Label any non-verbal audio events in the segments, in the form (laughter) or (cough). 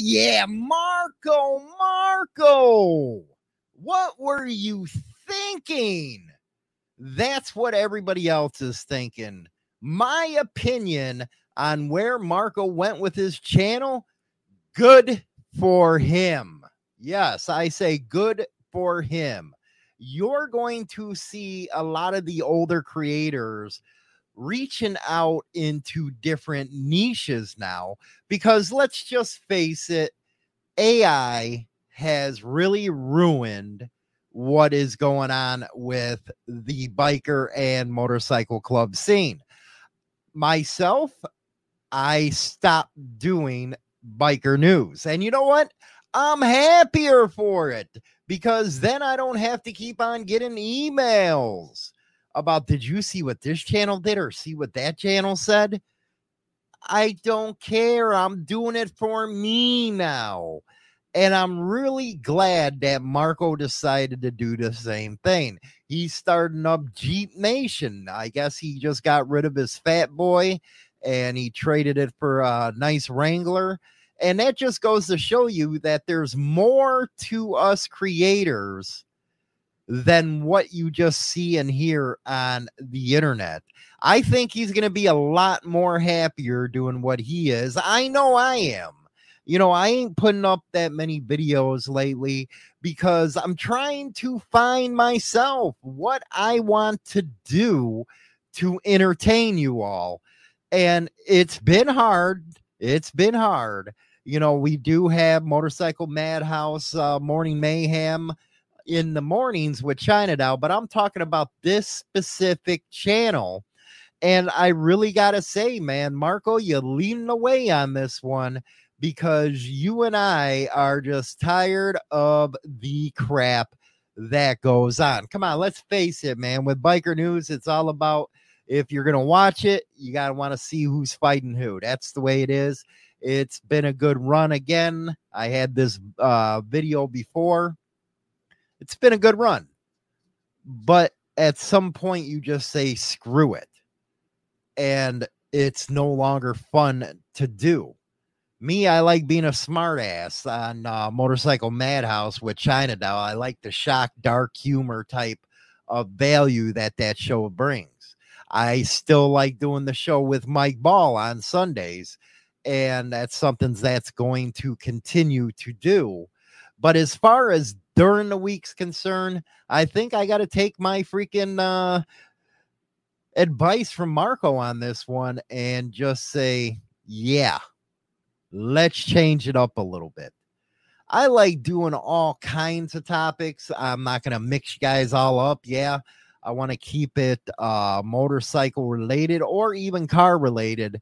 yeah, Marco, Marco. What were you thinking? That's what everybody else is thinking. My opinion on where Marco went with his channel, good for him. Yes, I say good for him. You're going to see a lot of the older creators reaching out into different niches now because let's just face it, AI has really ruined what is going on with the biker and motorcycle club scene. Myself, I stopped doing biker news. And you know what? I'm happier for it because then I don't have to keep on getting emails about did you see what this channel did or see what that channel said? I don't care. I'm doing it for me now. And I'm really glad that Marco decided to do the same thing. He's starting up Jeep Nation. I guess he just got rid of his fat boy and he traded it for a nice Wrangler. And that just goes to show you that there's more to us creators than what you just see and hear on the internet. I think he's going to be a lot more happier doing what he is. I know I am. You know, I ain't putting up that many videos lately because I'm trying to find myself what I want to do to entertain you all. And it's been hard. It's been hard. You know, we do have Motorcycle Madhouse, uh, Morning Mayhem in the mornings with China Doll, but I'm talking about this specific channel. And I really got to say, man, Marco, you're leading away on this one because you and I are just tired of the crap that goes on. Come on, let's face it, man. With biker news, it's all about if you're going to watch it, you got to want to see who's fighting who. That's the way it is. It's been a good run again. I had this uh, video before it's been a good run. But at some point, you just say, screw it. And it's no longer fun to do. Me, I like being a smartass on uh, Motorcycle Madhouse with China Doll. I like the shock, dark humor type of value that that show brings. I still like doing the show with Mike Ball on Sundays, and that's something that's going to continue to do. But as far as during the week's concern, I think I got to take my freaking uh, advice from Marco on this one and just say, yeah, let's change it up a little bit. I like doing all kinds of topics. I'm not going to mix you guys all up. Yeah, I want to keep it uh, motorcycle related or even car related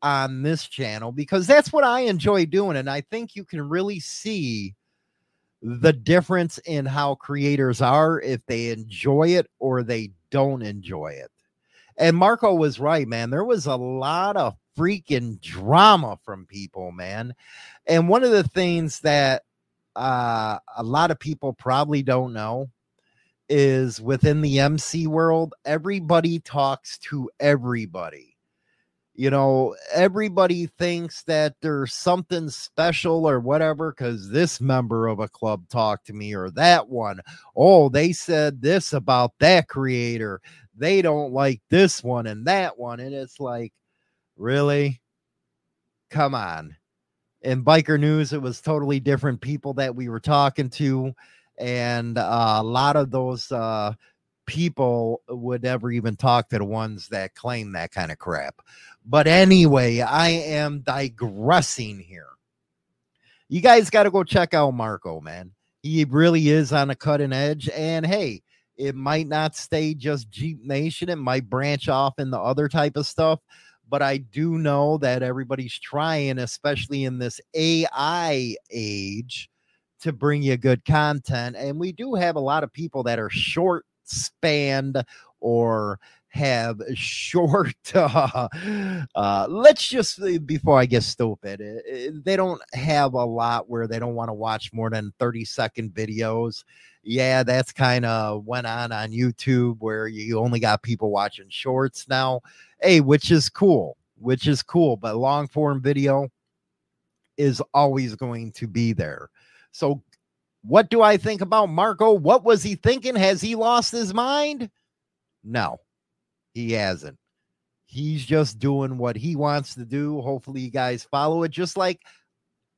on this channel because that's what I enjoy doing. And I think you can really see the difference in how creators are if they enjoy it or they don't enjoy it. And Marco was right, man. There was a lot of freaking drama from people, man. And one of the things that uh, a lot of people probably don't know is within the MC world, everybody talks to everybody you know, everybody thinks that there's something special or whatever because this member of a club talked to me or that one. Oh, they said this about that creator. They don't like this one and that one. And it's like, really? Come on. In biker news, it was totally different people that we were talking to. And uh, a lot of those uh, people would ever even talk to the ones that claim that kind of crap. But anyway, I am digressing here. You guys got to go check out Marco, man. He really is on a cutting edge. And hey, it might not stay just Jeep Nation, it might branch off into other type of stuff. But I do know that everybody's trying, especially in this AI age, to bring you good content. And we do have a lot of people that are short spanned or have short (laughs) uh, uh, let's just before i get stupid eh, eh, they don't have a lot where they don't want to watch more than 30 second videos yeah that's kind of went on on youtube where you only got people watching shorts now hey which is cool which is cool but long form video is always going to be there. So, what do I think about Marco? What was he thinking? Has he lost his mind? No, he hasn't. He's just doing what he wants to do. Hopefully, you guys follow it, just like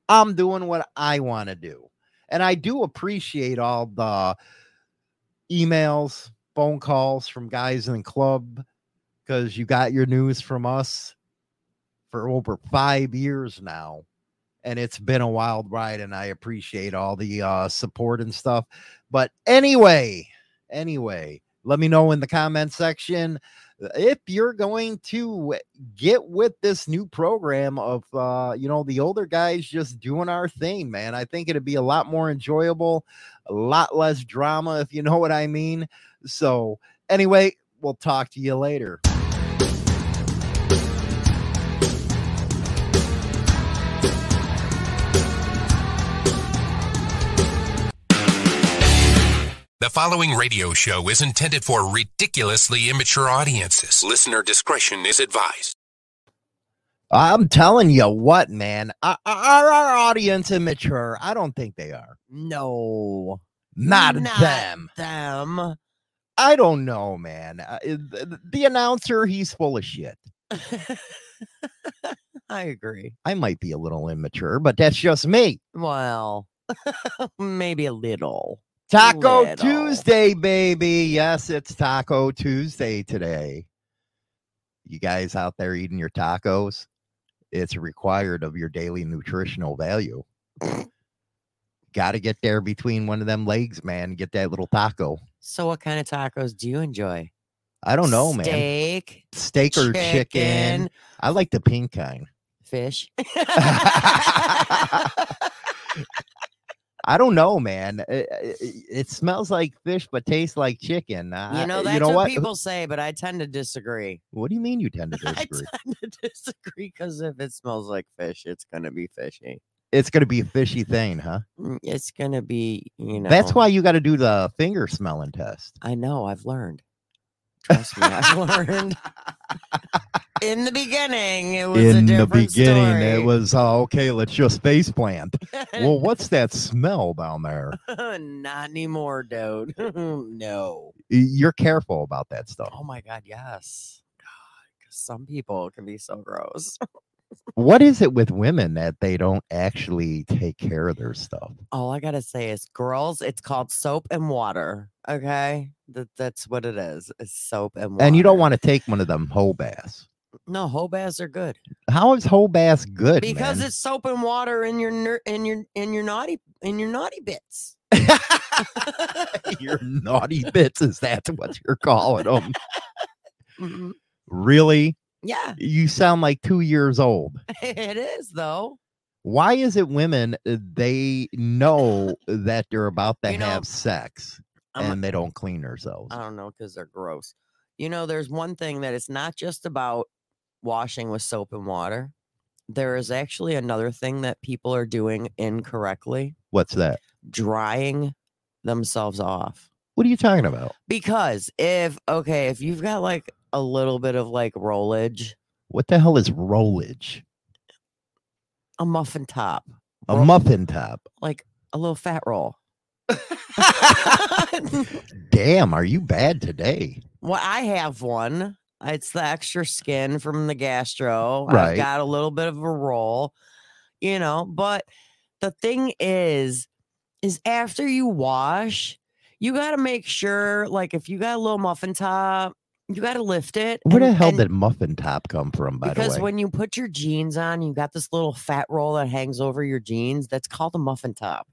I'm doing what I want to do. And I do appreciate all the emails, phone calls from guys in the club because you got your news from us for over five years now. And it's been a wild ride, and I appreciate all the uh, support and stuff. But anyway, anyway, let me know in the comment section if you're going to get with this new program of uh you know the older guys just doing our thing man i think it'd be a lot more enjoyable a lot less drama if you know what i mean so anyway we'll talk to you later The following radio show is intended for ridiculously immature audiences. Listener discretion is advised. i'm telling you what man are, are our audience immature i don't think they are No, not, Not them them. i don't know man uh, the, the announcer he's full of shit (laughs) I agree. i might be a little immature but that's just me Well, (laughs) maybe a little. Taco Little. Tuesday, baby. Yes, it's Taco Tuesday today. You guys out there eating your tacos? It's required of your daily nutritional value. Got to get there between one of them legs, man. Get that little taco. So, what kind of tacos do you enjoy? I don't know, man. Steak, Steak or chicken. chicken. I like the pink kind. fish. (laughs) (laughs) (laughs) I don't know, man. It, it- it smells like fish, but tastes like chicken. I- you know, that's you know what, what? people say, but I tend to disagree. What do you mean you (laughs) tend to disagree? I tend to disagree because if it smells like fish, it's going to be fishy. it's going to be a fishy thing, huh? Mm, It's going to be, you know. That's why you got to do the finger smelling test. I know. I've learned. Trust me, I've learned. (laughs) In the beginning, it was a In the beginning, story. it was uh, okay. Let's just face plant. (laughs) well, what's that smell down there? (laughs) Not anymore, dude. no. You're careful about that stuff. Oh my god, yes. God, some people can be so gross. What is it with women that they don't actually take care of their stuff? All I gotta say is, girls, it's called soap and water. Okay, that that's what it is. It's soap and water. And you don't want to take one of them whole baths. no whole baths are good How is whole baths good? because man? it's soap and water in your ner- in your in your naughty in your naughty bits. (laughs) your naughty bits. Is that what you're calling them? (laughs) Mhm. really? Yeah, You sound like two years old. (laughs) it is though. why is it women uh, they know (laughs) that they're about to You know, have sex I'm a- and they don't clean themselves I don't know because they're gross. You know, there's one thing that it's not just about washing with soap and water. There is actually another thing that people are doing incorrectly what's that drying themselves off. what are you talking about Because if, okay, if you've got like a little bit of like rollage, what the hell is rollage a muffin top, a Ro- muffin top like a little fat roll. (laughs) damn are you bad today Well, I have one. It's the extra skin from the gastro. Right. I've got a little bit of a roll, you know. But the thing is, is after you wash, you got to make sure, like, if you got a little muffin top, you got to lift it. where the hell and- did muffin top come from by the way Because when you put your jeans on, you got this little fat roll that hangs over your jeans. That's called a muffin top.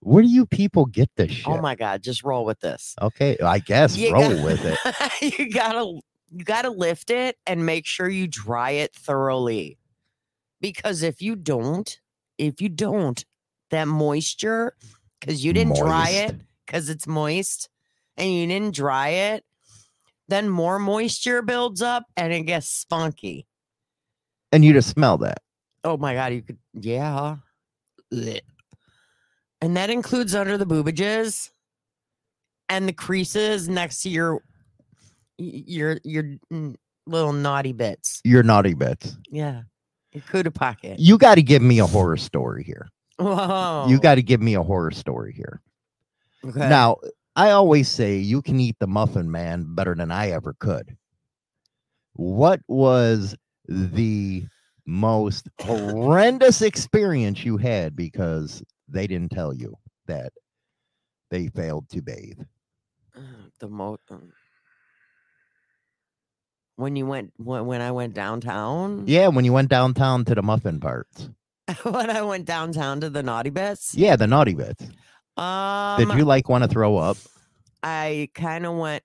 where do you people get this oh shit Oh my god, just roll with this. okay i guess You roll got- with it (laughs) you gotta you gotta lift it and make sure you dry it thoroughly. Because if you don't, if you don't, that moisture, because you didn't dry it because it's moist, and you didn't dry it, then more moisture builds up and it gets spunky. and you just smell that Oh my god, you could yeah. Ugh. And that includes under the boobages and the creases next to your your your little naughty bits. your naughty bits Yeah. Your cuda pocket. You got to give me a horror story here. Whoa. You got to give me a horror story here. okay. Now, I always say you can eat the muffin man better than I ever could. What was the most horrendous experience you had because they didn't tell you that they failed to bathe? the most um, when you went when, when I went downtown. Yeah, when you went downtown to the muffin parts. (laughs) when I went downtown to the naughty bits. Yeah, the naughty bits. Um, Did you like want to throw up? I kind of went.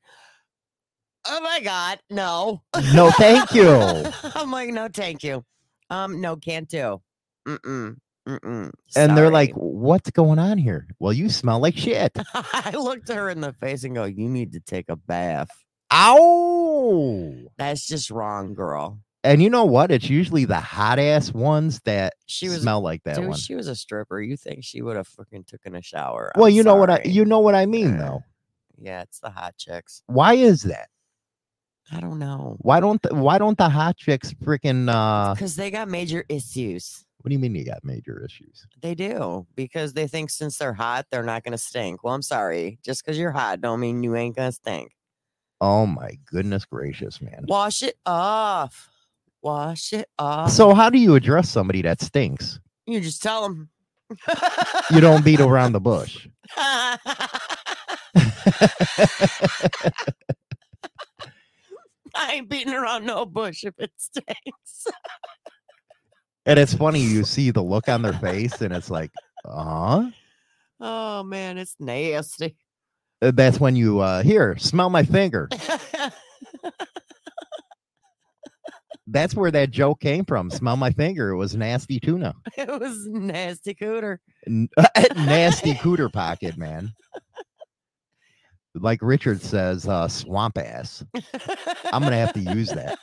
Oh my god, no. No, thank you. (laughs) I'm like, no, thank you. Um, no, can't do. Mm-mm. Mm-mm. And they're like, what's going on here? Well, you smell like shit. (laughs) I looked her in the face and go, you need to take a bath. Ow. That's just wrong, girl. And you know what? It's usually the hot ass ones that She was smell like that dude, one. she was a stripper. You think she would have fucking taken a shower? well, I'm you know what I you know what I mean though. Yeah, it's the hot chicks. Why is that? I don't know. Why don't the, why don't the hot chicks freaking uh Because they got major issues. what do you mean you got major issues? They do because they think since they're hot, they're not gonna stink. Well, I'm sorry. Just because you're hot, don't mean you ain't gonna stink. Oh my goodness gracious, man. Wash it off. Wash it off. So how do you address somebody that stinks? you just tell them. You don't beat around the bush. (laughs) I ain't beating around no bush if it stinks. And it's funny you see the look on their face and it's like, uh-huh. oh man, it's nasty. Uh, That's when you uh here, smell my finger. (laughs) That's where that joke came from. Smell my finger. It was nasty tuna. (laughs) it was nasty cooter. N- (laughs) nasty cooter pocket, man. Like Richard says, uh, swamp ass. I'm gonna have to use that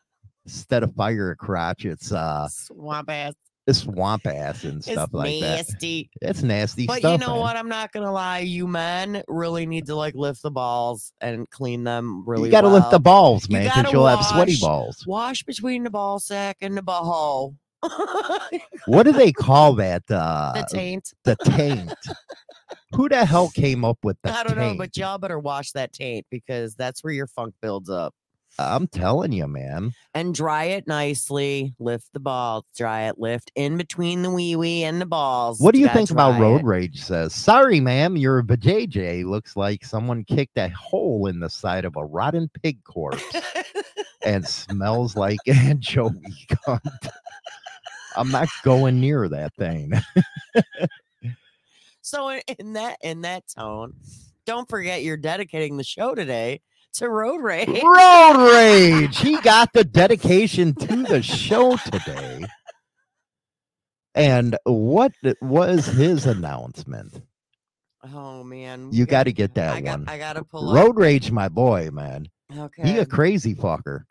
(laughs) instead of fire crotch. It's uh, Swamp ass. It's swamp ass and stuff like that. nasty. It's nasty But stuff. you know man. what? I'm not gonna lie. You men really need to like lift the balls and clean them really. You got to lift the balls, man, because gotta you'll have sweaty balls. Wash between the ball sack and the butthole. (laughs) What do they call that? Uh, the taint. the taint. (laughs) Who the hell came up with that? I don't know, but y'all better wash that taint because that's where your funk builds up. I'm telling you, man. And dry it nicely. Lift the balls. Dry it. Lift in between the wee wee and the balls. What do you think about road it. rage? Says, sorry, ma'am, your vajayjay looks like someone kicked a hole in the side of a rotten pig corpse and smells like anchovy. cunt." (laughs) I'm not going near that thing. (laughs) so in that in that tone, don't forget you're dedicating the show today to road rage. Road rage. He got the dedication to the show today. And what was his announcement? Oh man, You got to get that I got. one. I gotta pull up. Road rage, my boy, man. Okay. He a crazy fucker.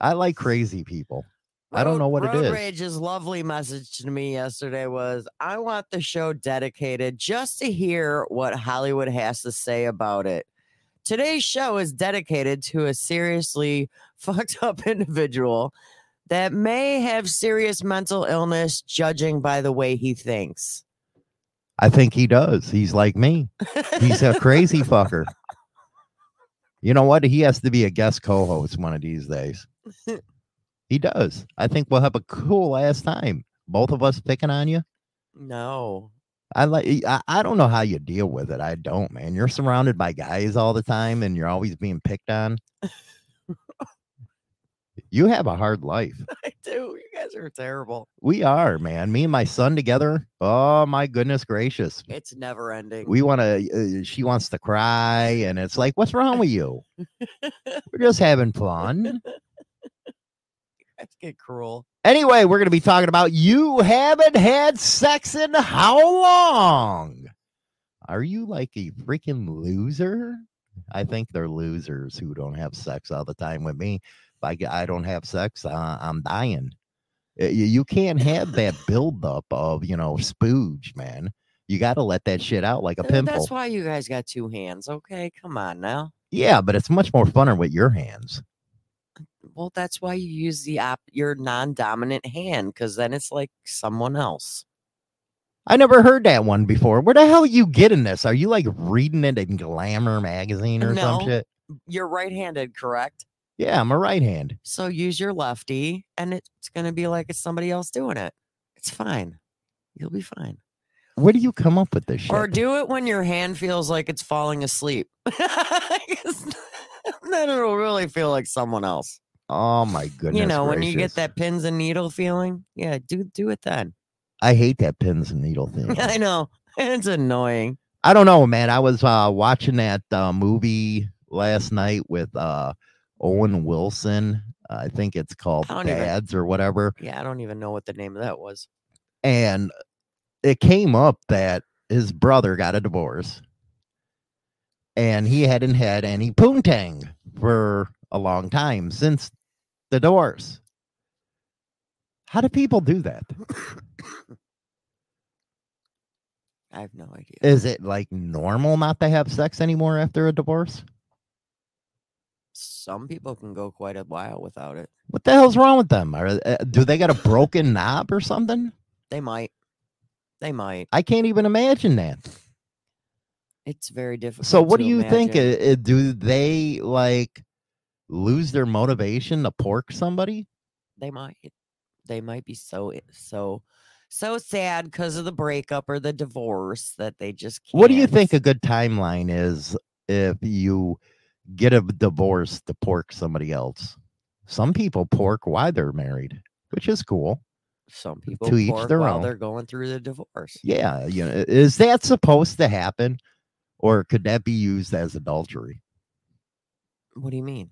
I like crazy people. I don't know what it Road is. Rage's lovely message to me yesterday was I want the show dedicated just to hear what Hollywood has to say about it. Today's show is dedicated to a seriously (laughs) fucked up individual that may have serious mental illness, judging by the way he thinks. I think he does. He's like me. He's a crazy fucker. (laughs) You know what? He has to be a guest co-host one of these days. (laughs) He does. I think we'll have a cool ass time. Both of us picking on you. no. I like. I, I don't know how you deal with it. I don't, man. You're surrounded by guys all the time, and you're always being picked on. you have a hard life. (laughs) I do. You guys are terrible. We are, man. Me and my son together. Oh my goodness gracious. It's never ending. We want to. Uh, she wants to cry, and it's like, what's wrong with you? (laughs) We're just having fun. Guys get cruel. Anyway, we're going to be talking about you haven't had sex in how long? Are you like a freaking loser? I think they're losers who don't have sex all the time with me. If I, I don't have sex, uh, I'm dying. You, can't have that (laughs) buildup of, you know, spooge, man. You got to let that shit out like a pimple. That's why you guys got two hands. Okay, come on now. yeah, but it's much more funner with your hands. Well, that's why you use the op- your non-dominant hand because then it's like someone else. I never heard that one before. Where the hell are you getting this? Are you like reading it in Glamour magazine or some shit? You're right-handed, correct? Yeah, I'm a right hand. So use your lefty, and it's gonna be like it's somebody else doing it. It's fine. You'll be fine. Where do you come up with this shit? Or do it when your hand feels like it's falling asleep. (laughs) (laughs) then it'll really feel like someone else. Oh my goodness. you know, when you get that pins and needle feeling, yeah, do do it then. I hate that pins and needle (laughs) thing. I know it's annoying. I don't know, man. I was uh watching that uh, movie last night with uh Owen Wilson. I think it's called don't even- or whatever. Yeah, I don't even know what the name of that was. And it came up that his brother got a divorce. And he hadn't had any poontang for a long time since the doors. How do people do that? (coughs) I have no idea. Is it like normal not to have sex anymore after a divorce? Some people can go quite a while without it. What the hell's wrong with them? Are, uh, do they got a broken knob or something? They might. They might. I can't even imagine that. It's very difficult. So, what do you think? imagine. uh, uh, Do they like lose their motivation to pork somebody? They might. They might be so so so sad because of the breakup or the divorce that they just can't. What do you think a good timeline is if you get a divorce to pork somebody else? Some people pork why they're married, which is cool. Some people to each their while own. they're going through the divorce. Yeah, you know, is that supposed to happen, or could that be used as adultery? What do you mean?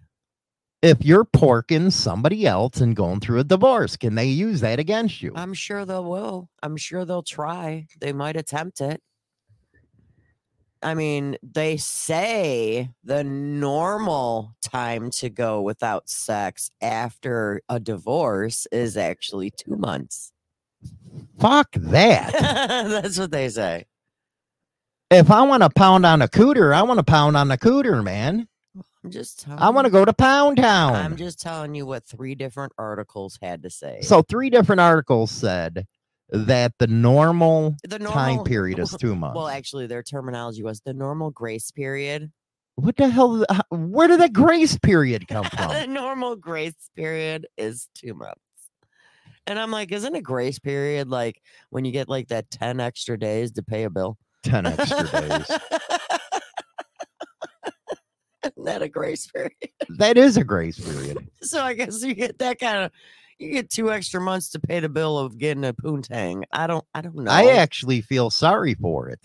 If you're porking somebody else and going through a divorce, can they use that against you? I'm sure they will. I'm sure they'll try. They might attempt it. I mean, they say the normal time to go without sex after a divorce is actually two months. Fuck that. (laughs) That's what they say. if I want to pound on a cooter, I want to pound on a cooter, man. I'm just telling I want to go to Pound Town. I'm just telling you what three different articles had to say. So three different articles said that the normal, the time period is (laughs) two months. Well, actually, their terminology was the normal grace period. what the hell? Where did that grace period (laughs) come from? the normal grace period is two months. And I'm like, isn't a grace period like when you get like that 10 extra days to pay a bill? Ten (laughs) extra days. (laughs) Isn't that a grace period? That is a grace period. (laughs) So I guess you get that kind of you get two extra months to pay the bill of getting a poontang. I don't I don't know. I actually feel sorry for it.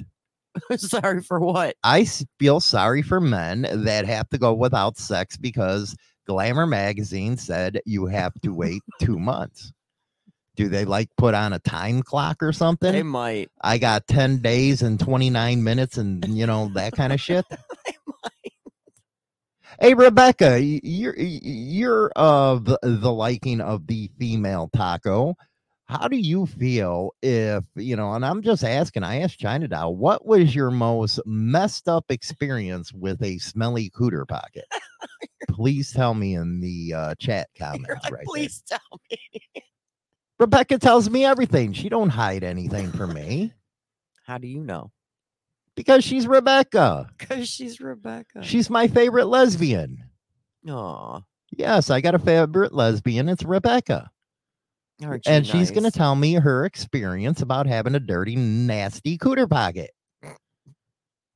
(laughs) sorry for what? I feel sorry for men that have to go without sex because Glamour magazine said you have to wait two months. Do they like put on a time clock or something? They might. I got 10 days and 29 minutes and you know that kind of shit. Hey Rebecca, you're you're of the liking of the female taco. How do you feel if you know? And I'm just asking. I asked China Doll, what was your most messed up experience with a smelly cooter pocket? Please tell me in the uh, chat comments like, (laughs) right there. Please tell me. Rebecca tells me everything. She don't hide anything from me How do you know? Because she's Rebecca. Because she's Rebecca. She's my favorite lesbian. Aw, Yes, I got a favorite lesbian. It's Rebecca. aren't and she's going to tell me her experience about having a dirty, nasty cooter pocket.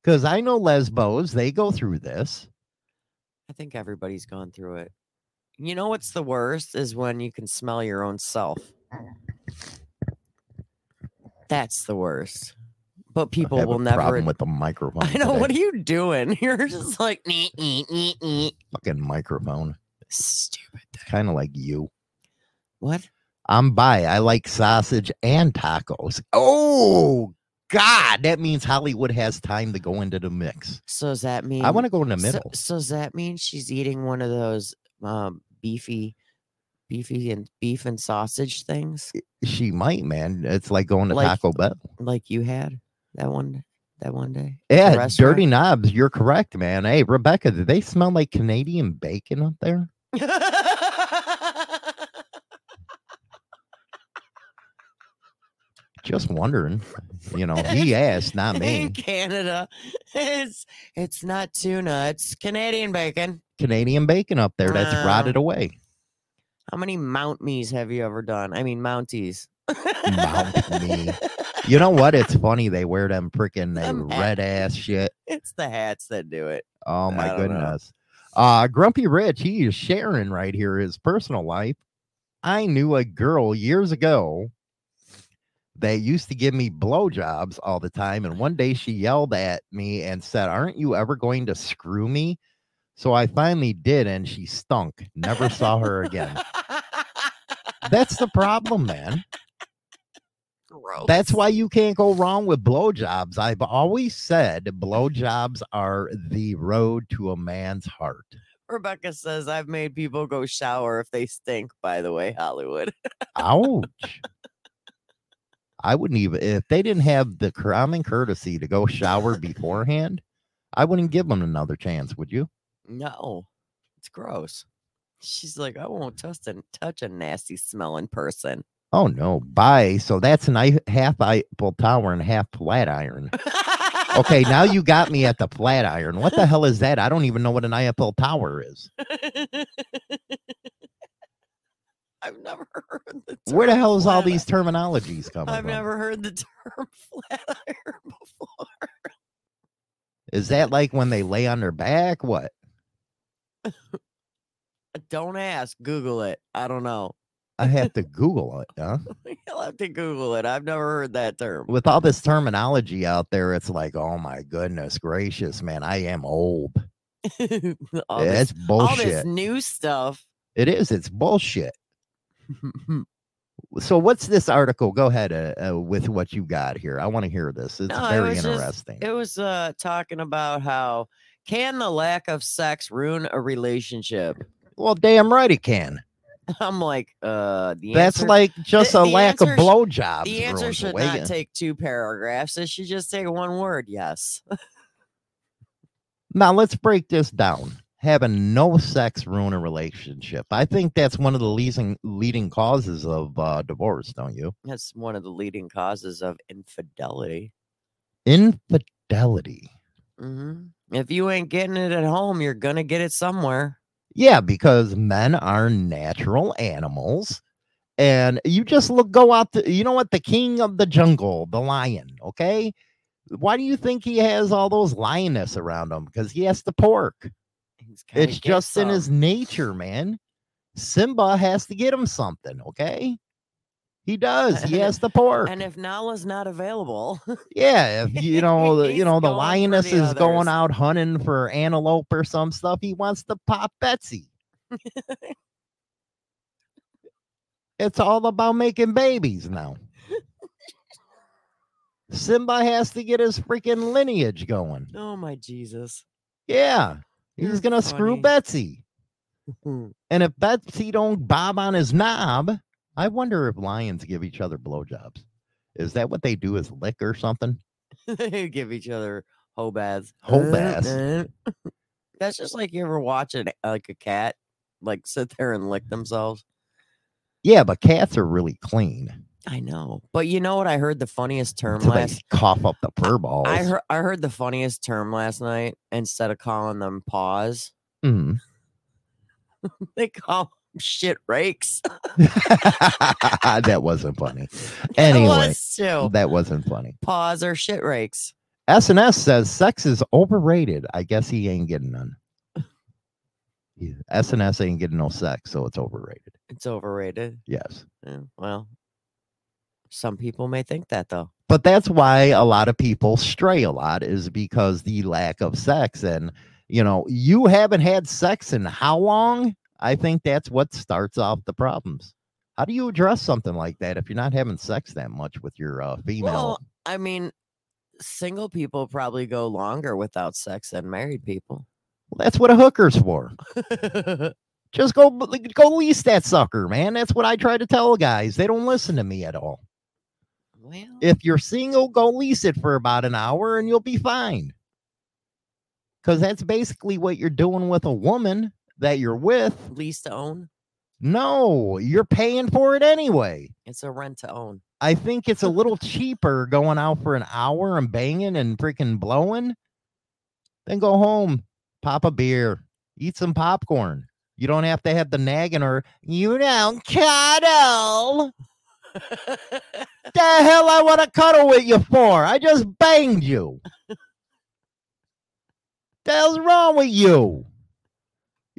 Because I know lesbos, they go through this. I think everybody's gone through it. You know what's the worst is when you can smell your own self. That's the worst. But I people have will a never. problem with the microphone. I know. What are you doing? (laughs) You're just like nee, nee, nee, nee. fucking microphone? stupid. Kind of like you. What? I'm by. I like sausage and tacos. Oh God, that means Hollywood has time to go into the mix. So does that mean I want to go in the so- middle. So, does that mean she's eating one of those um, beefy, beefy and beef and sausage things She might, man. It's like going to Like- Taco Bell. like you had that one that one day? Yeah, dirty knobs. You're correct, man. Hey, Rebecca, do they smell like Canadian bacon up there? Just wondering. You know, he (laughs) asked, not me. In Canada, it's it's not tuna, it's Canadian bacon. Canadian bacon up there that's Wow. rotted away. How many Mount Me's have you ever done? I mean Mounties. Mount Me. (laughs) You know what? It's funny they wear them freaking Them red ass shit. It's the hats that do it. Oh my don't know. goodness. Uh Grumpy Rich, he is sharing right here his personal life. I knew a girl years ago that used to give me blowjobs all the time. And one day she yelled at me and said, Aren't you ever going to screw me? So I finally did, and she stunk. Never saw her again. (laughs) That's the problem, man. Gross. That's why you can't go wrong with blowjobs. I've always said blowjobs are the road to a man's heart. Rebecca says I've made people go shower if they stink, by the way, Hollywood. Ouch. I wouldn't even, if they didn't have the common courtesy to go shower beforehand, I wouldn't give them another chance, would you? No. It's gross. She's like, I won't touch a touch a nasty smelling person. Oh, no. Bye. So that's an I- half Eiffel Tower and half flat iron. Okay, now you got me at the flat iron. What the hell is that? I don't even know what an Eiffel Tower is. (laughs) I've never heard the Where the hell is all these terminologies coming from? I've from? never heard the term (laughs) flat iron before. Is that like when they lay on their back? What? (laughs) Don't ask. Google it. I don't know. I have to Google it, huh? (laughs) You'll have to Google it. I've never heard that term. With all this terminology out there, it's like, oh my goodness gracious, man, I am old. (laughs) all, this, it's all this new stuff. It is. It's bullshit. (laughs) So, what's this article? Go ahead uh, uh, with what you got here. I want to hear this. It's No, it very just- interesting. it was uh talking about how can the lack of sex ruin a relationship? well, damn right it can. (laughs) I'm like, uh, the That's answer, like just the a lack of blowjobs. the answer should not take two paragraphs. It should just take one word. Yes. (laughs) Now let's break this down. Having no sex ruin a relationship. I think that's one of the leading leading causes of uh, divorce, don't you? That's one of the leading causes of infidelity. Infidelity. hmm If you ain't getting it at home, you're gonna get it somewhere. Yeah, because men are natural animals. And you just look go out to you know what the king of the jungle, the lion, okay? Why do you think he has all those lioness around him? Because he has the pork. It's just in his nature, man. Simba has to get him something, okay? He does. He has the (laughs) pork. And if Nala's not available, yeah, (laughs) if you know, the, you know, the lioness the is going out hunting for antelope or some stuff. He wants to pop Betsy. it's all about making babies now. Simba has to get his freaking lineage going. oh my Jesus. Yeah, he's You're gonna screw. Betsy. (laughs) And if Betsy don't bob on his knob, I wonder if lions give each other blowjobs. Is that what they do? Is lick or something? they (laughs) give each other hoe baths. Hoe baths. (laughs) That's just like you ever watch it like a cat like sit there and lick themselves. Yeah, but cats are really clean. I know. But you know what I heard the funniest term So last cough up the fur balls. I heard I heard the funniest term last night instead of calling them paws. Mhm. (laughs) They call shit rakes. (laughs) (laughs) that wasn't funny. (laughs) It Anyway, was too. that wasn't funny. Paws or shit rakes. SNS says sex is overrated. I guess he ain't getting none. Yeah, SNS ain't getting no sex, so it's overrated. It's overrated. Yes. Yeah, well, some people may think that though. But that's why a lot of people stray a lot is because the lack of sex. And, you know, you haven't had sex in how long? I think that's what starts off the problems. How do you address something like that if you're not having sex that much with your uh, female? Well, I mean, single people probably go longer without sex than married people. Well, that's what a hooker's for. (laughs) Just go go lease that sucker, man. That's what I try to tell guys. They don't listen to me at all. well, If you're single, go lease it for about an hour and you'll be fine. Because that's basically what you're doing with a woman that you're with. lease to own. No, you're paying for it anyway. It's a rent to own. I think it's a little cheaper going out for an hour and banging and freaking blowing. Then go home, pop a beer, eat some popcorn. You don't have to have the nagging or you don't cuddle. the (laughs) hell I want to cuddle with you for? I just banged you. the hell's wrong with you?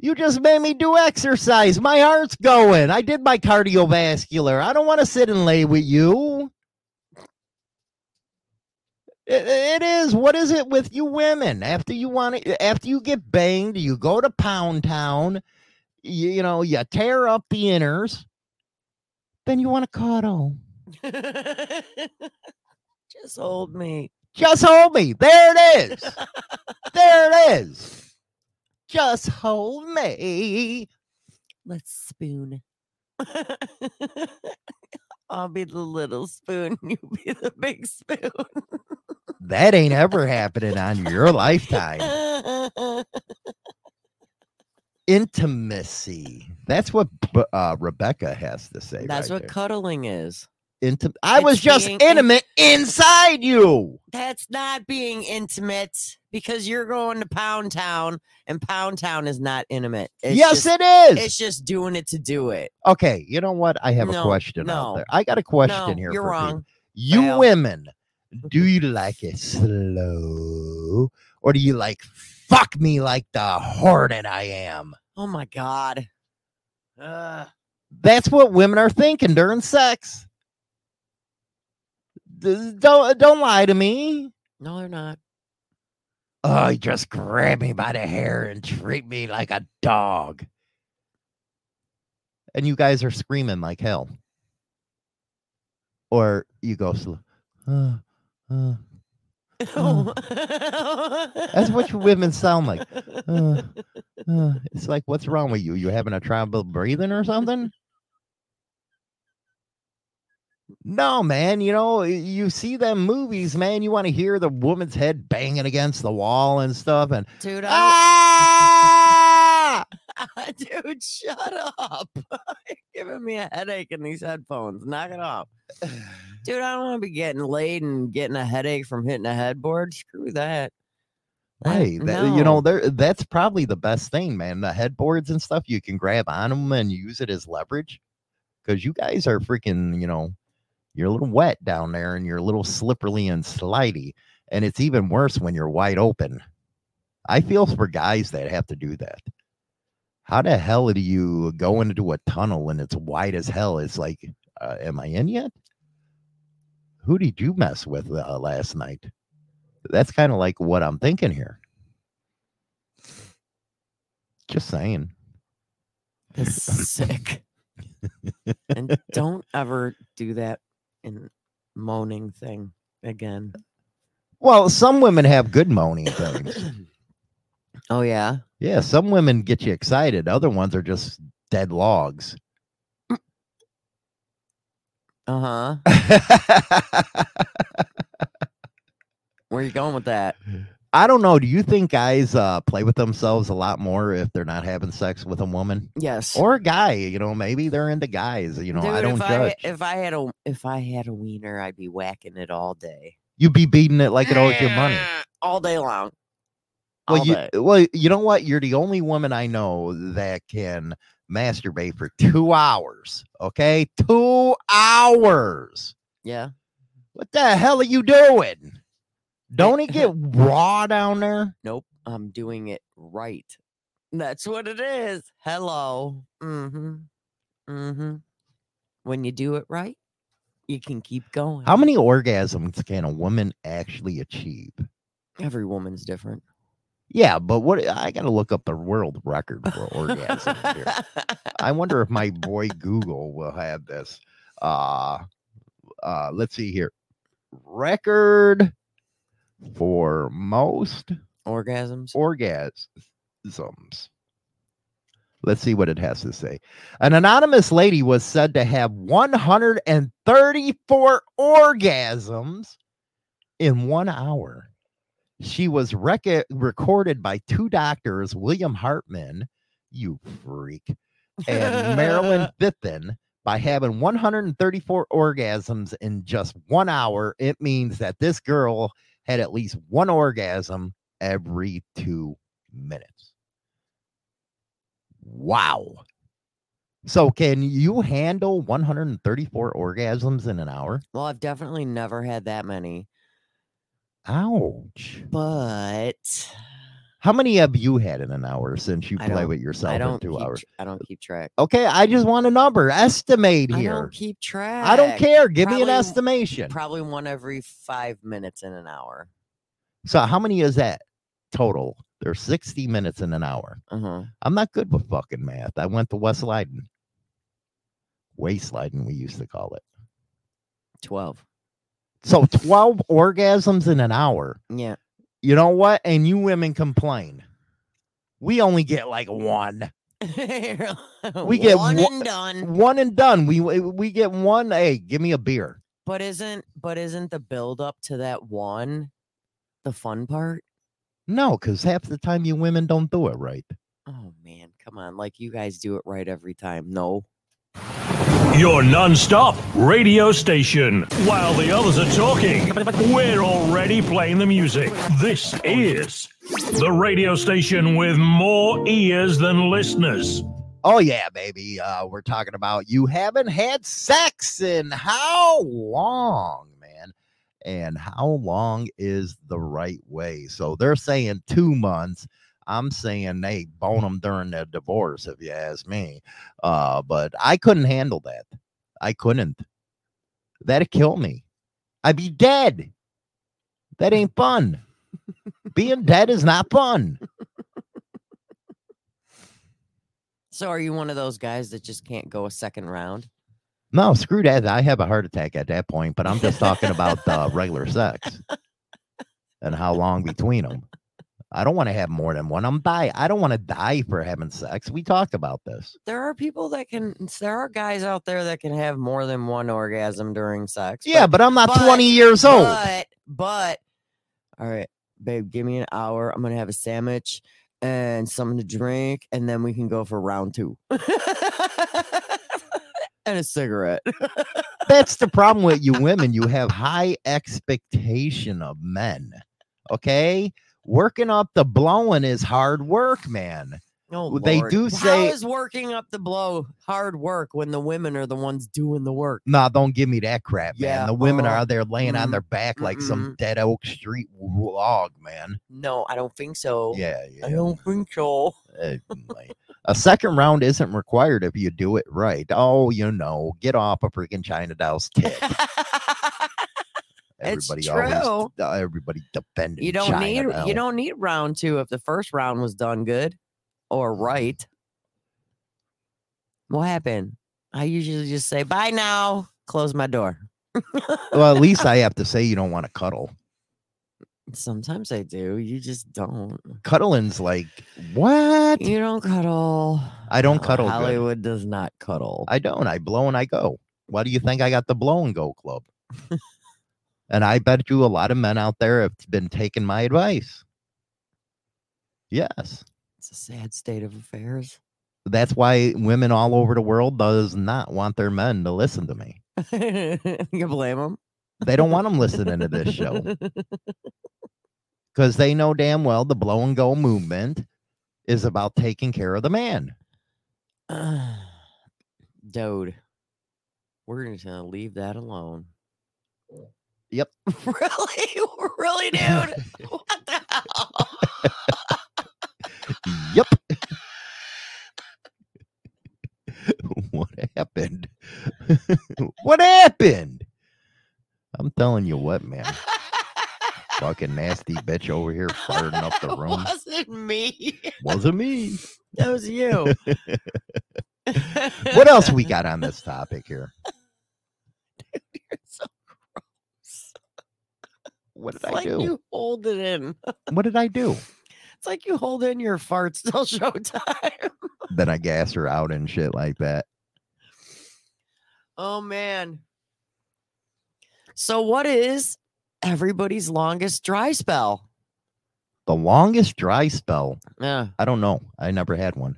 You just made me do exercise. My heart's going. I did my cardiovascular. I don't want to sit and lay with you. It, it is. What is it with you women? After you want to, after you get banged, you go to Pound Town. You, you know, you tear up the inners. Then you want to cuddle. (laughs) Just hold me. Just hold me. There it is. (laughs) there it is. Just hold me. Let's spoon. (laughs) I'll be the little spoon. (laughs) You be the big spoon. That ain't (laughs) ever happening on your lifetime. Intimacy. That's what uh, Rebecca has to say. That's right what there. cuddling is. Intim- I was just being in- intimate inside you. That's not being intimate because you're going to Pound Town and Pound Town is not intimate. It's yes, just, it is. It's just doing it to do it. okay, you know what? I have a No, question out there. I got a question no, here. you're for people. wrong. You Fail. women, (laughs) do you like it slow or do you like fuck me like the hornet I am? Oh my god. Uh, That's what women are thinking during sex. Don't don't lie to me. no, they're not. Oh, you just grab me by the hair and treat me like a dog. And you guys are screaming like hell. Or you go slow. Uh, uh. Oh. That's what your women sound like. Uh, (laughs) uh. It's like, what's wrong with you? You having a trouble breathing or something? No, man. You know, you see them movies, man. You want to hear the woman's head banging against the wall and stuff, and Dude, I, ah! (laughs) dude, shut up. (laughs) You're giving me a headache in these headphones. Knock it off. (sighs) Dude, I don't want to be getting laid and getting a headache from hitting a headboard. Screw that. That- Right. that- You know, there that's probably the best thing, man. The headboards and stuff, you can grab on them and use it as leverage. Because you guys are freaking, you know, you're a little wet down there and you're a little slippery and slidey. And it's even worse when you're wide open. I feel for guys that have to do that. How the hell do you go into a tunnel and it's wide as hell? It's like, uh, am I in yet? Who did you mess with uh, last night? That's kind of like what I'm thinking here. Just saying. This is sick. (laughs) and don't ever do that in moaning thing again. Well, some women have good moaning things. (coughs) oh yeah. Yeah, some women get you excited. Other ones are just dead logs. Uh-huh. (laughs) Where are you going with that? I don't know. Do you think guys uh, play with themselves a lot more if they're not having sex with a woman Yes. or a guy? You know, maybe they're into guys. You know, I don't if judge. I if I had a if I had a wiener, I'd be whacking it all day. You'd be beating it like it owes you money. (sniffs) All day long. Well, you day. well, you know what? You're the only woman I know that can masturbate for two hours. Okay, two hours. Yeah. What the hell are you doing? Don't it get raw down there? Nope. I'm doing it right. That's what it is. Hello. Mm-hmm. Mm-hmm. When you do it right, you can keep going. How many orgasms can a woman actually achieve? Every woman's different. Yeah, but what I got to look up the world record for orgasms here. (laughs) I wonder if my boy Google will have this. Uh uh let's see here. Record for most Orgasms. orgasms. Let's see what it has to say. An anonymous lady was said to have 134 orgasms in one hour. She was rec- recorded by two doctors, William Hartman, you freak, and Marilyn (laughs) Fithian by having 134 orgasms in just one hour. It means that this girl had at least one orgasm every two minutes. Wow. So, can you handle 134 orgasms in an hour? Well, I've definitely never had that many, Ouch. but How many have you had in an hour since you play with yourself I don't two keep, hours? I don't keep track. Okay, I just want a number. Estimate here. I don't keep track. I don't care. Give me an estimation. Probably one every five minutes in an hour. So how many is that total? There's 60 minutes in an hour. Uh-huh. I'm not good with fucking math. I went to West Leyden. Waste Leyden, we used to call it. Twelve. So 12 orgasms in an hour. Yeah. You know what? And you women complain. We only get like one. (laughs) we get one one- and done. One and done. We we get one. Hey, give me a beer. But isn't but isn't the build up to that one the fun part? No, because half the time you women don't do it right. Oh man, come on. Like you guys do it right every time. No. Your non-stop radio station. While the others are talking, we're already playing the music. This is the radio station with more ears than listeners. Oh yeah, baby. Uh, we're talking about you haven't had sex in how long, man? And how long is the right way? So they're saying two months. I'm saying they bone them during their divorce, if you ask me. Uh, but I couldn't handle that. I couldn't. That'd kill me. I'd be dead. That ain't fun. Being dead is not fun. So are you one of those guys that just can't go a second round? No, screw that. I have a heart attack at that point, but I'm just talking about uh, regular sex and how long between them. I don't want to have more than one. I'm die. I don't want to die for having sex. We talked about this. There are people that can there are guys out there that can have more than one orgasm during sex. Yeah, but I'm not but- 20 years old. But but all right, babe, give me an hour. I'm gonna have a sandwich and something to drink, and then we can go for round two. (laughs) and a cigarette. (laughs) That's the problem with you women. You have high expectation of men. Okay, working up the blowing is hard work, man. Oh, They do How say- is working up the blow hard work when the women are the ones doing the work? Nah, don't give me that crap, man. Yeah, The women uh, are out there laying on mm, their back like some dead Oak Street log, man. No, I don't think so. Yeah, yeah. I don't think so. A second round isn't required if you do it right. Oh, you know, get off a freaking China doll's tit. (laughs) It's Everybody true. always, uh, everybody defending. you don't need Doll. you don't need round two if the first round was done good or right. What happened? I usually just say bye now, close my door. Well, at least I have (laughs) to say you don't want to cuddle. Sometimes I do. You just don't. Cuddling's like what? You don't cuddle. I don't No, cuddle good. Hollywood does not cuddle. I don't. I blow and I go. Why do you think I got the blow and go club? (laughs) and I bet you a lot of men out there have been taking my advice. Yes. It's a sad state of affairs. That's why women all over the world does not want their men to listen to me. (laughs) you blame them. They don't want them listening to this show (laughs) because they know damn well the blow and go movement is about taking care of the man. (sighs) Dude, we're just gonna leave that alone. Yep. (laughs) really, (laughs) really, dude. (laughs) what the hell? Yep. what happened? what happened? I'm telling you what, man. Fucking nasty bitch over here farting up the room. wasn't me. Wasn't me. That was you. What else we got on this topic here? You're so gross. What did It's I like do? you hold it in. (laughs) What did I do? It's like you hold in your farts till (laughs) showtime. Then I gas her out and shit like that. Oh man. So what is everybody's longest dry spell? The longest dry spell. Yeah. I don't know. I never had one.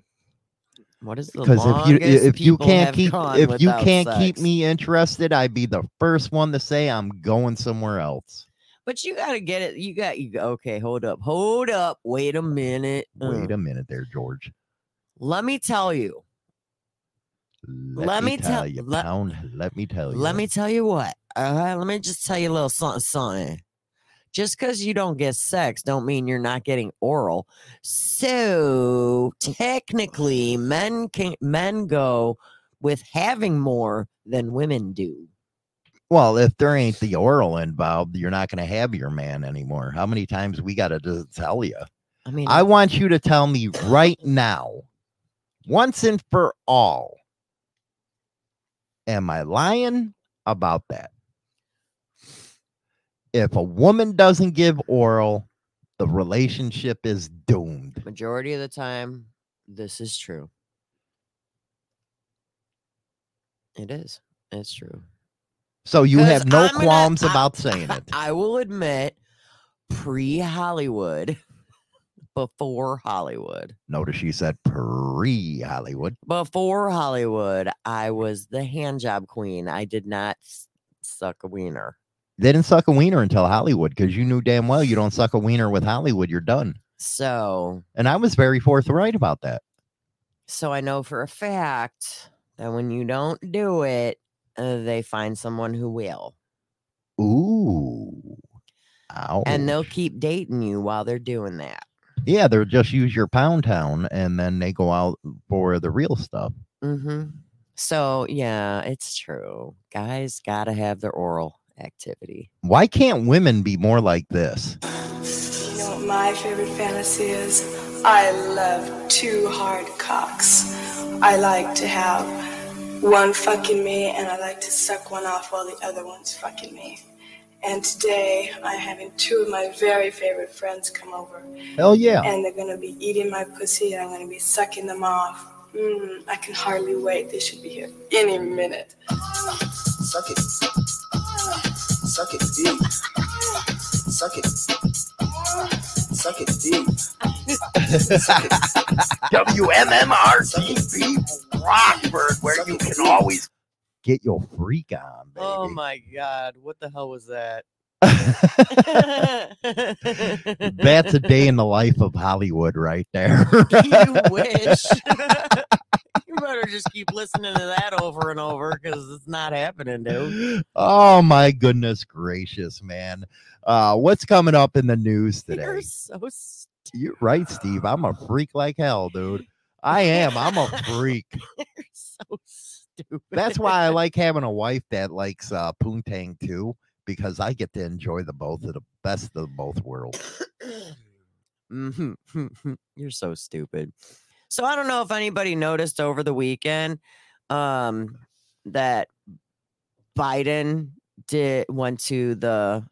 What is the because if you if you can't keep if you can't keep me interested, I'd be the first one to say I'm going somewhere else. But you gotta get it. You got you. Okay, hold up, hold up. Wait a minute. uh, Wait a minute there, George. Let me tell you. Let, Let me, tell tell- you, let- pound. Let me tell you. Let me tell you what. All right, let me just tell you a little something, something. Just because you don't get sex, don't mean you're not getting oral. So technically, men can men go with having more than women do. Well, if there ain't the oral involved, you're not going to have your man anymore. How many times we got to tell you? I mean, I want you to tell me right now, once and for all. Am I lying about that? If a woman doesn't give oral, the relationship is doomed. majority of the time, this is true. It is. It's true. So you have no I'm gonna- qualms I- about (laughs) saying it. I will admit, pre Hollywood, (laughs) before Hollywood, Notice she said pre Hollywood. before Hollywood, I was the hand job queen. I did not suck a wiener. They didn't suck a wiener until Hollywood because you knew damn well you don't suck a wiener with Hollywood, you're done. So, And I was very forthright about that. so I know for a fact that when you don't do it, uh, they find someone who will, Ooh. Ouch. and they'll keep dating you while they're doing that. Yeah, they'll just use your pound town and then they go out for the real stuff. Mm-hmm. So yeah, it's true. Guys gotta have their oral activity. Why can't women be more like this? You know what my favorite fantasy is? I love two hard cocks. I like to have one fucking me and I like to suck one off while the other one's fucking me. And today I'm having two of my very favorite friends come over Hell yeah. and they're gonna be eating my pussy and I'm gonna be sucking them off. Mm, I can hardly wait. They should be here any minute. Suck it. Suck it deep. Suck it. Suck it deep. (laughs) WMMR Rockford, where you can always get your freak on, baby. Oh my god, what the hell was that? (laughs) (laughs) That's a day in the life of Hollywood right there. you wish. (laughs) you better just keep listening to that over and over because it's not happening, dude. oh my goodness gracious, man. Uh what's coming up in the news today? You're so stupid. You're right, Steve. I'm a freak like hell, dude. I (laughs) am. I'm a freak. You're so stupid. That's why I (laughs) like having a wife that likes uh poontang too, because I get to enjoy the both of the best of both worlds. Mhm. You're so stupid. So I don't know if anybody noticed over the weekend um that Biden did went to the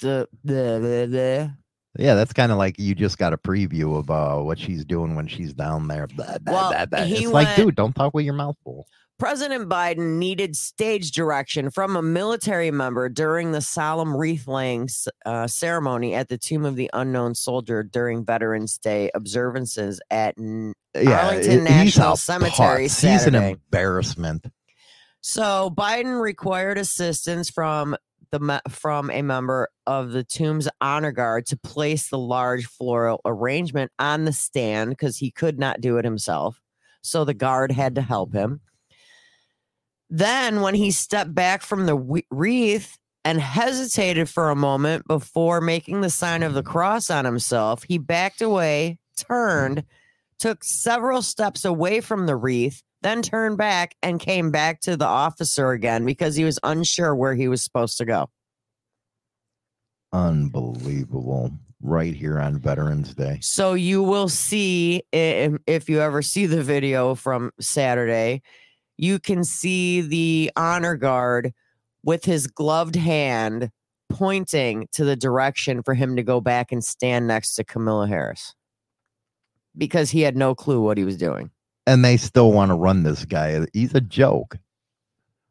the the the, the Yeah, that's kind of like you just got a preview of uh, what she's doing when she's down there. Blah, blah, Well, blah, It's like, went- dude, don't talk with your mouth full. President Biden needed stage direction from a military member during the solemn wreath laying uh, ceremony at the Tomb of the Unknown Soldier during Veterans Day observances at N- Yeah, Arlington i- he's National Cemetery. He's an embarrassment. So Biden required assistance from the from a member of the tomb's honor guard to place the large floral arrangement on the stand because he could not do it himself. So the mm. guard had to help him. Then, when he stepped back from the wreath and hesitated for a moment before making the sign of the mm. cross on himself, he backed away, turned, mm. took several steps away from the wreath, then turned back and came back to the officer again because he was unsure where he was supposed to go. Unbelievable. Right here on Veterans Day. So you will see if you ever see the video from Saturday, you can see the honor guard with his gloved hand pointing to the direction for him to go back and stand next to Kamala Harris because he had no clue what he was doing. And they still want to run this guy. He's a joke.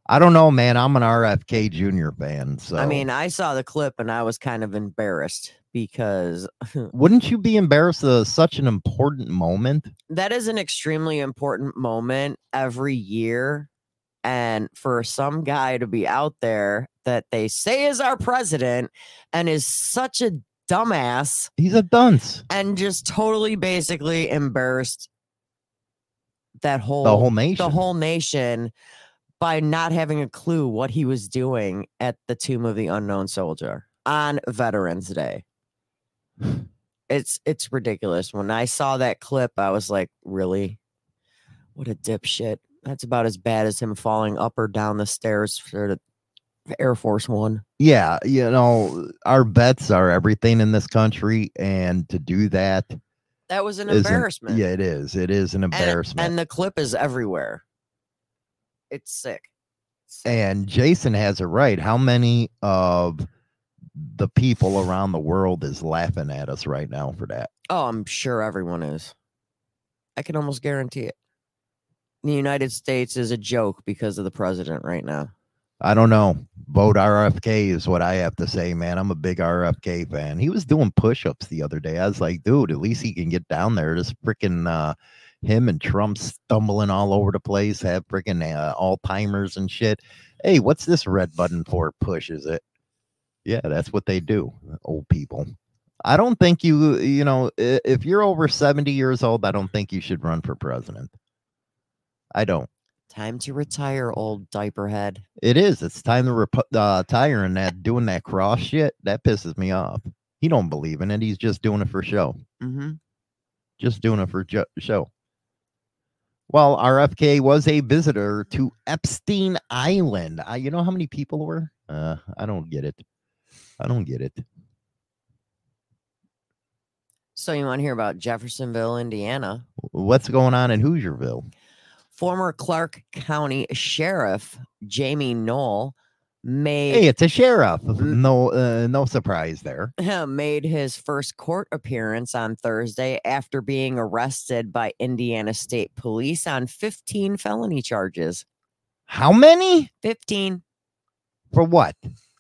I don't know, man. I'm an RFK Jr. fan. So I mean, I saw the clip and I was kind of embarrassed because (laughs) Wouldn't you be embarrassed of such an important moment? that is an extremely important moment every year. And for some guy to be out there that they say is our president and is such a dumbass He's a dunce. and just totally basically embarrassed that whole The whole nation. the whole nation by not having a clue what he was doing at the tomb of the unknown soldier on Veterans Day. It's it's ridiculous. When I saw that clip, I was like, really? What a dipshit. That's about as bad as him falling up or down the stairs for the Air Force One. yeah, you know, our vets are everything in this country, and to do that That was an embarrassment. Yeah, it is. It is an embarrassment. And, the clip is everywhere. It's sick. Sick. and Jason has it right. How many of the people around the world is laughing at us right now for that? Oh, I'm sure everyone is. I can almost guarantee it. The United States is a joke because of the president right now. I don't know. Vote RFK is what I have to say, man. I'm a big RFK fan. He was doing push-ups the other day. I was like, dude, at least he can get down there. This freaking uh him and Trump stumbling all over the place, have freaking uh, Alzheimer's and shit. Hey, what's this red button for? Push, is it? Yeah, that's what they do, old people. I don't think you, you know, if you're over 70 years old, I don't think you should run for president. I don't. Time to retire, old diaper head. It is. It's time to rep- uh, retire and that doing that cross shit. That pisses me off. He don't believe in it. He's just doing it for show. Mm-hmm. Just doing it for jo- show. Well, RFK was a visitor to Epstein Island. I, you know how many people were? Uh, I don't get it. I don't get it. So you want to hear about Jeffersonville, Indiana? What's going on in Hoosierville? Former Clark County Sheriff Jamey Noel made Hey, it's a sheriff. No, uh, no surprise there. (laughs) made his first court appearance on Thursday after being arrested by Indiana State Police on 15 felony charges. How many 15. for what?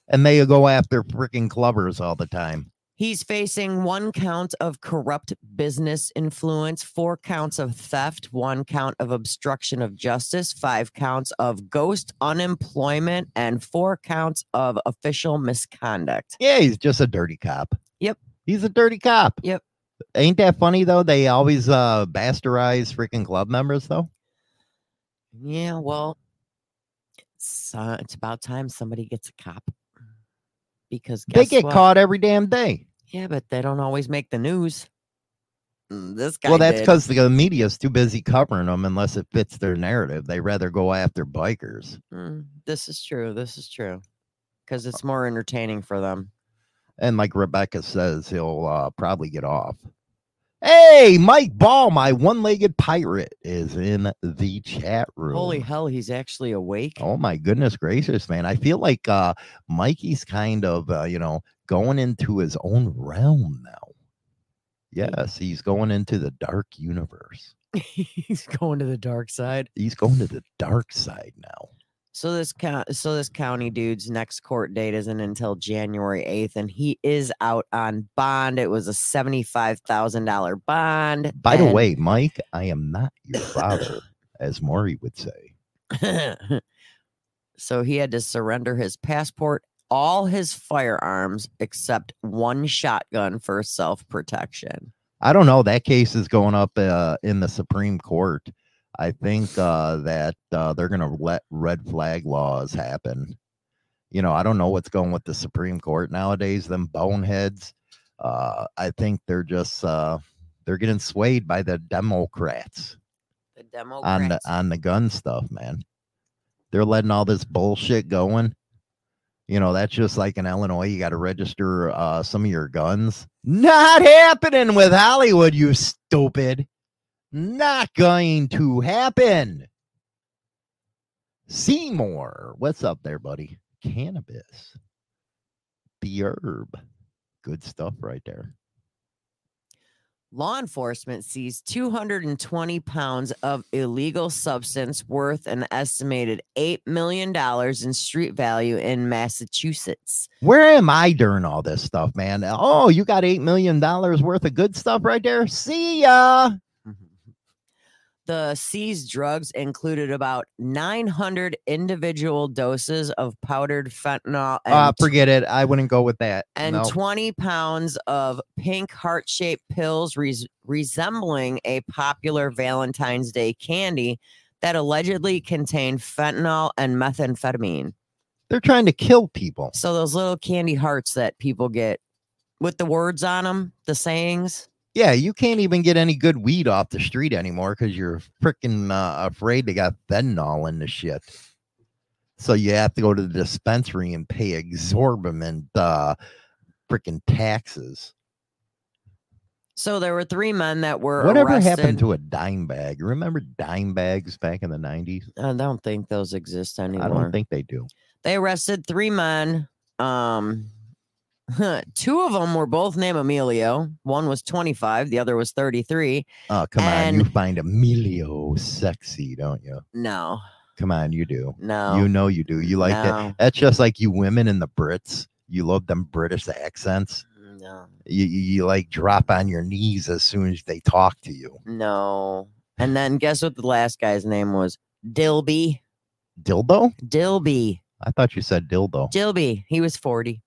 And they go after freaking clubbers all the time. He's facing one count of corrupt business influence, four counts of theft, one count of obstruction of justice, five counts of ghost unemployment, and four counts of official misconduct. Yeah, he's just a dirty cop. Yep. He's a dirty cop. Yep. Ain't that funny though? They always uh bastardize freaking club members though. Yeah, well, it's, uh, it's about time somebody gets a cop. Because They get what? caught every damn day. Yeah, but they don't always make the news. Mm, This guy. well, that's because the media's too busy covering them unless it fits their narrative. They rather go after bikers. Mm, this is true. This is true. Because it's more entertaining for them. And like Rebecca says, he'll uh, probably get off. Hey, Mike Ball, my one-legged pirate, is in the chat room. Holy hell, he's actually awake. Oh my goodness gracious, man. I feel like uh Mikey's kind of uh, you know, going into his own realm now. Yes, he's going into the dark universe. (laughs) he's going to the dark side. He's going to the dark side now. So this count, so this county dude's next court date isn't until January eighth, and he is out on bond. It was a seventy-five thousand dollar bond. By the way, Mike, I am not your father, as Maury would say. (laughs) so he had to surrender his passport, all his firearms except one shotgun for self-protection. I don't know. That case is going up uh, in the Supreme Court. I think uh, that uh, they're going to let red flag laws happen. You know, I don't know what's going with the Supreme Court nowadays. Them boneheads. Uh, I think they're just uh, they're getting swayed by the Democrats The Democrats. on the on the gun stuff, man. They're letting all this bullshit going. You know, that's just like in Illinois, you got to register uh, some of your guns. Not happening with Hollywood, you stupid. Not going to happen. Seymour, what's up there, buddy? Cannabis. The herb. Good stuff right there. Law enforcement seized 220 pounds of illegal substance worth an estimated $8 million in street value in Massachusetts. Where am I during all this stuff, man? Oh, you got $8 million worth of good stuff right there. See ya. The seized drugs included about 900 individual doses of powdered fentanyl and, Uh, forget it. I wouldn't go with that. and No. 20 pounds of pink heart shaped pills res- resembling a popular Valentine's Day candy that allegedly contained fentanyl and methamphetamine. They're trying to kill people. So, those little candy hearts that people get with the words on them, the sayings. Yeah, you can't even get any good weed off the street anymore because you're freaking uh, afraid they got fentanyl in the shit. So you have to go to the dispensary and pay exorbitant uh, freaking taxes. So, there were three men that were Whatever arrested. happened to a dime bag? Remember dime bags back in the 90s? I don't think those exist anymore. I don't think they do. they arrested three men. Um, (laughs) two of them were both named Emilio. One was 25, the other was 33. Oh, come on. You find Emilio sexy, don't you? No, Come on, you do. no, You know you do. You like that. no, That's just like you women in the Brits. You love them British accents. Mm, no, You, you, you like drop on your knees as soon as they talk to you. no. And then guess what the last guy's name was? Dilby. Dildo? Dilby. I thought you said dildo. Dilby. He was 40.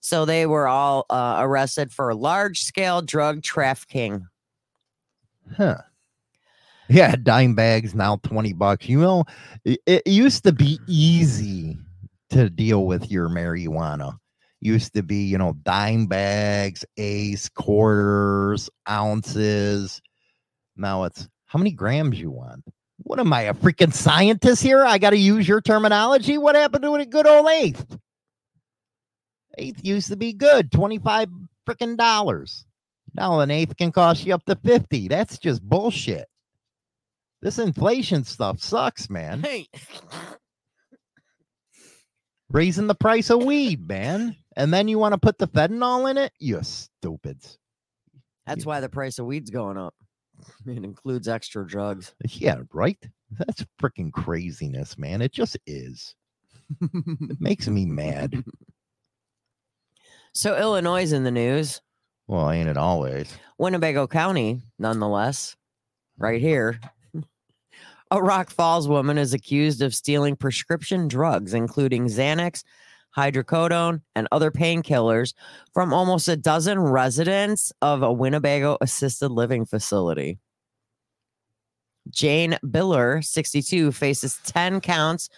So they were all uh, arrested for large scale drug trafficking. Huh. Yeah, dime bags now 20 bucks. You know, it, it used to be easy to deal with your marijuana. Used to be, you know, dime bags, ace, quarters, ounces. Now it's how many grams you want. What am I, a freaking scientist here? I got to use your terminology. What happened to a good old eighth? Eighth used to be good, 25 freaking dollars. Now an eighth can cost you up to 50. That's just bullshit. This inflation stuff sucks, man. Hey. Raising the price of weed, man. And then you want to put the fentanyl in it? You stupids. That's You- why the price of weed's going up. It includes extra drugs. Yeah, right? That's freaking craziness, man. It just is. It makes me mad. (laughs) So Illinois is in the news. Well, ain't it always? Winnebago County, nonetheless, right mm. here. (laughs) A Rock Falls woman is accused of stealing prescription drugs, including Xanax, hydrocodone, and other painkillers from almost a dozen residents of a Winnebago assisted living facility. Jane Biller, 62, faces 10 counts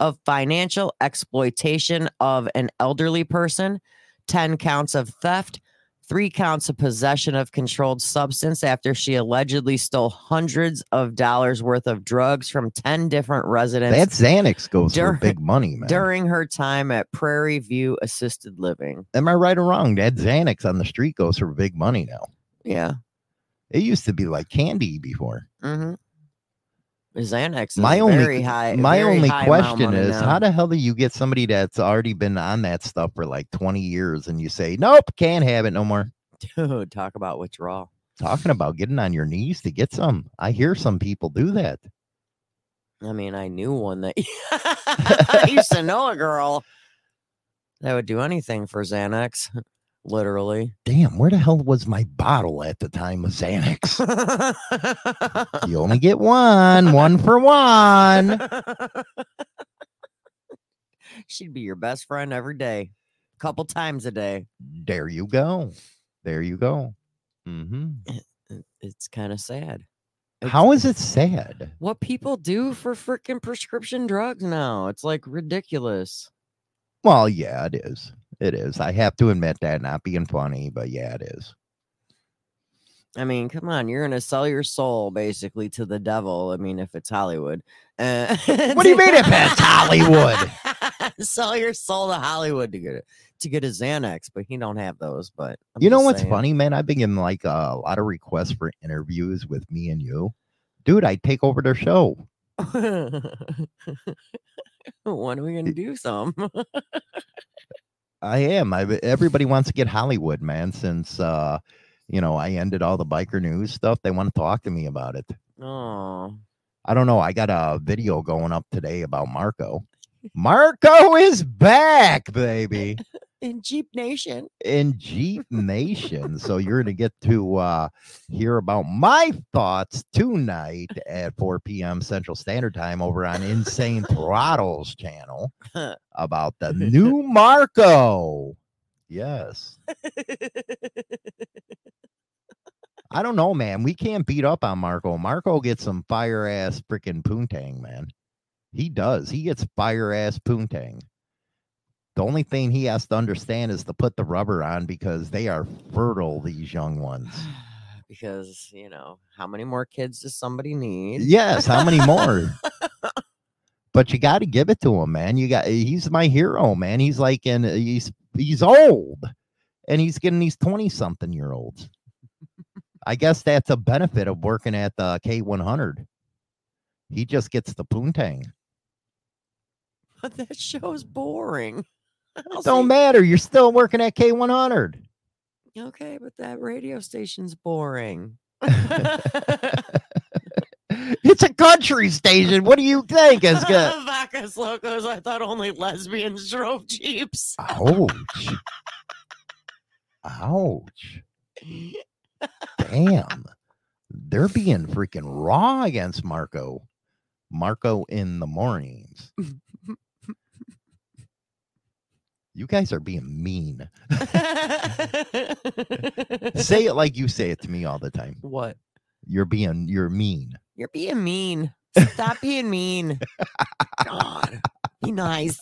of financial exploitation of an elderly person, 10 counts of theft, three counts of possession of controlled substance after she allegedly stole hundreds of dollars worth of drugs from 10 different residents That Xanax goes for big money, man. during her time at Prairie View Assisted Living. Am I right or wrong? That Xanax on the street goes for big money now. Yeah. It used to be like candy before. Mm-hmm. Xanax is My only- very high. My only question is now. how the hell do you get somebody that's already been on that stuff for like 20 years and you say, nope, can't have it no more? Dude, talk about withdrawal. Talking about getting on your knees to get some. I hear some people do that. I mean, I knew one that (laughs) (laughs) I used to know a girl that would do anything for Xanax, literally. Damn, where the hell was my bottle at the time of Xanax? (laughs) you only get one, one for one. She'd be your best friend every day, a couple times a day. There you go. There you go. Mm-hmm. It- It's kind of sad. It's- How is it sad? what people do for freaking prescription drugs now? It's like ridiculous. Well, yeah, it is. It is. I have to admit that, not being funny, but yeah, it is. I mean, come on, you're gonna sell your soul basically to the devil. I mean, if it's Hollywood. Uh, (laughs) What do you mean if it's Hollywood? (laughs) sell your soul to Hollywood to get it to get a Xanax, but he don't have those. But I'm you know what's saying. funny, man? I've been getting like a lot of requests for interviews with me and you. Dude, I take over their show. (laughs) when are we gonna do some? I am. I everybody wants to get Hollywood, man, since uh you know, I ended all the biker news stuff. They want to talk to me about it. Oh, I don't know. I got a video going up today about Marco. Marco is back, baby, (laughs) in Jeep Nation. in Jeep Nation. So you're going to get to uh, hear about my thoughts tonight at 4 p.m. Central Standard Time over on Insane Throttles channel (laughs) about the (laughs) new Marco. Yes. I don't know, man. We can't beat up on Marco. Marco gets some fire ass freaking poontang, man. He does. He gets fire ass poontang. The only thing he has to understand is to put the rubber on because they are fertile, these young ones. (sighs) because you know how many more kids does somebody need? Yes, how many more? (laughs) but you got to give it to him, man. You got he's my hero, man. He's like in he's he's old and he's getting these 20 something year olds. I guess that's a benefit of working at the K100. He just gets the poontang. But (laughs) that show's boring. I'll Don't see- matter. You're still working at K100. Okay, but that radio station's boring. (laughs) it's a country station. What do you think is good? (laughs) Vacas locos. I thought only lesbians drove jeeps. Ouch. Ouch. Damn. They're being freaking raw against Marco. Marco in the mornings. (laughs) You guys are being mean. (laughs) Say it like you say it to me all the time. what? You're being you're mean. You're being mean. Stop being mean. God, be nice.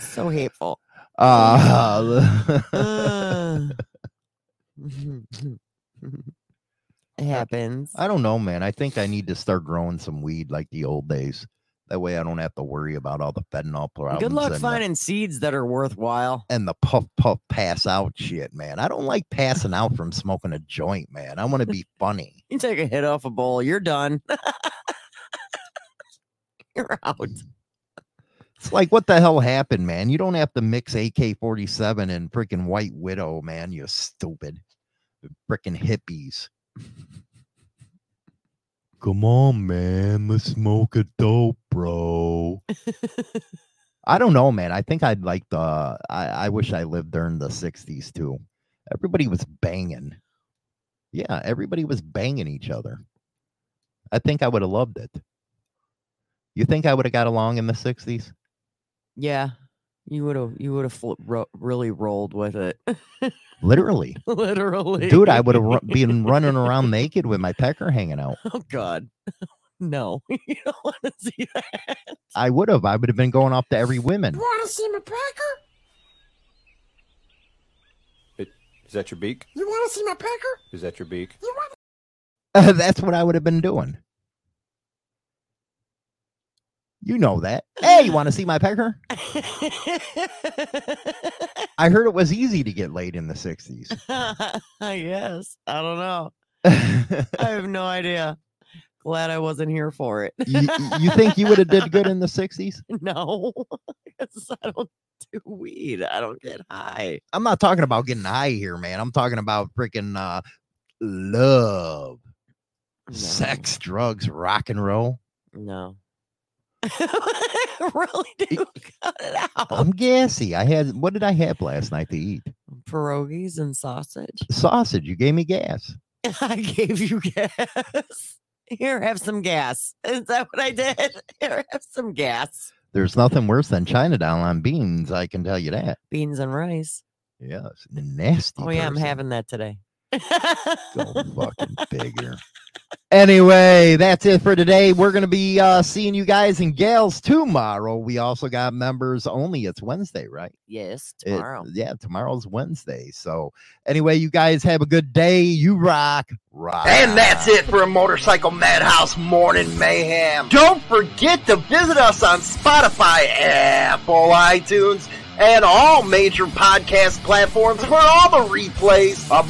So hateful. Uh, (laughs) Uh. (laughs) it happens. I don't know, man. I think I need to start growing some weed like the old days. That way I don't have to worry about all the fentanyl problems. Good luck and the- finding seeds that are worthwhile. and the puff puff pass out shit, man. I don't like passing out from smoking a joint, man. I want to be funny. (laughs) You take a hit off a bowl, you're done. (laughs) you're out. It's like what the hell happened, man? You don't have to mix AK 47 and freaking White Widow, man. You stupid freaking hippies. (laughs) Come on, man. Let's smoke a dope, bro. (laughs) I don't know, man. I think I'd like the. I, I wish I lived during the 60s too. Everybody was banging. Yeah, everybody was banging each other. I think I would have loved it. You think I would have got along in the 60s? Yeah, you would have. You would have fl- ro- really rolled with it. (laughs) Literally. Literally, Dude, I would have ru- (laughs) been running around naked with my pecker hanging out. Oh God, (laughs) no! you don't want to see that. I would have. I would have been going off to every woman. You want to see my pecker? Is that your beak? You want to see my pecker? Is that your beak? You want That's what I would have been doing. You know that. Hey, you want to see my pecker? I heard it was easy to get laid in the 60s. I guess. I don't know. I (laughs) have no idea. Glad I wasn't here for it. you, you think you would have did good in the 60s? (laughs) no, (laughs) I don't do weed. I don't get high. I'm not talking about getting high here, man. I'm talking about freaking uh, love, No. sex, drugs, rock and roll. No. (laughs) really do cut it out. I'm gassy. I had what did I have last night to eat? Pierogies and sausage. Sausage. You gave me gas. (laughs) I gave you gas. Here, have some gas. Is that what I did? (laughs) Here, have some gas. There's nothing worse than China down on beans. I can tell you that. Beans and rice. Yes, nasty. Oh yeah, I'm having that today. (laughs) Go fucking bigger. Anyway, that's it for today. We're gonna be uh seeing you guys and gals tomorrow. We also got members only. It's Wednesday, right? yes, It- tomorrow. yeah, tomorrow's Wednesday. So anyway, you guys have a good day. You rock, rock. And that's it for a Motorcycle Madhouse Morning Mayhem. Don't forget to visit us on Spotify, Apple, iTunes, and all major podcast platforms for all the replays of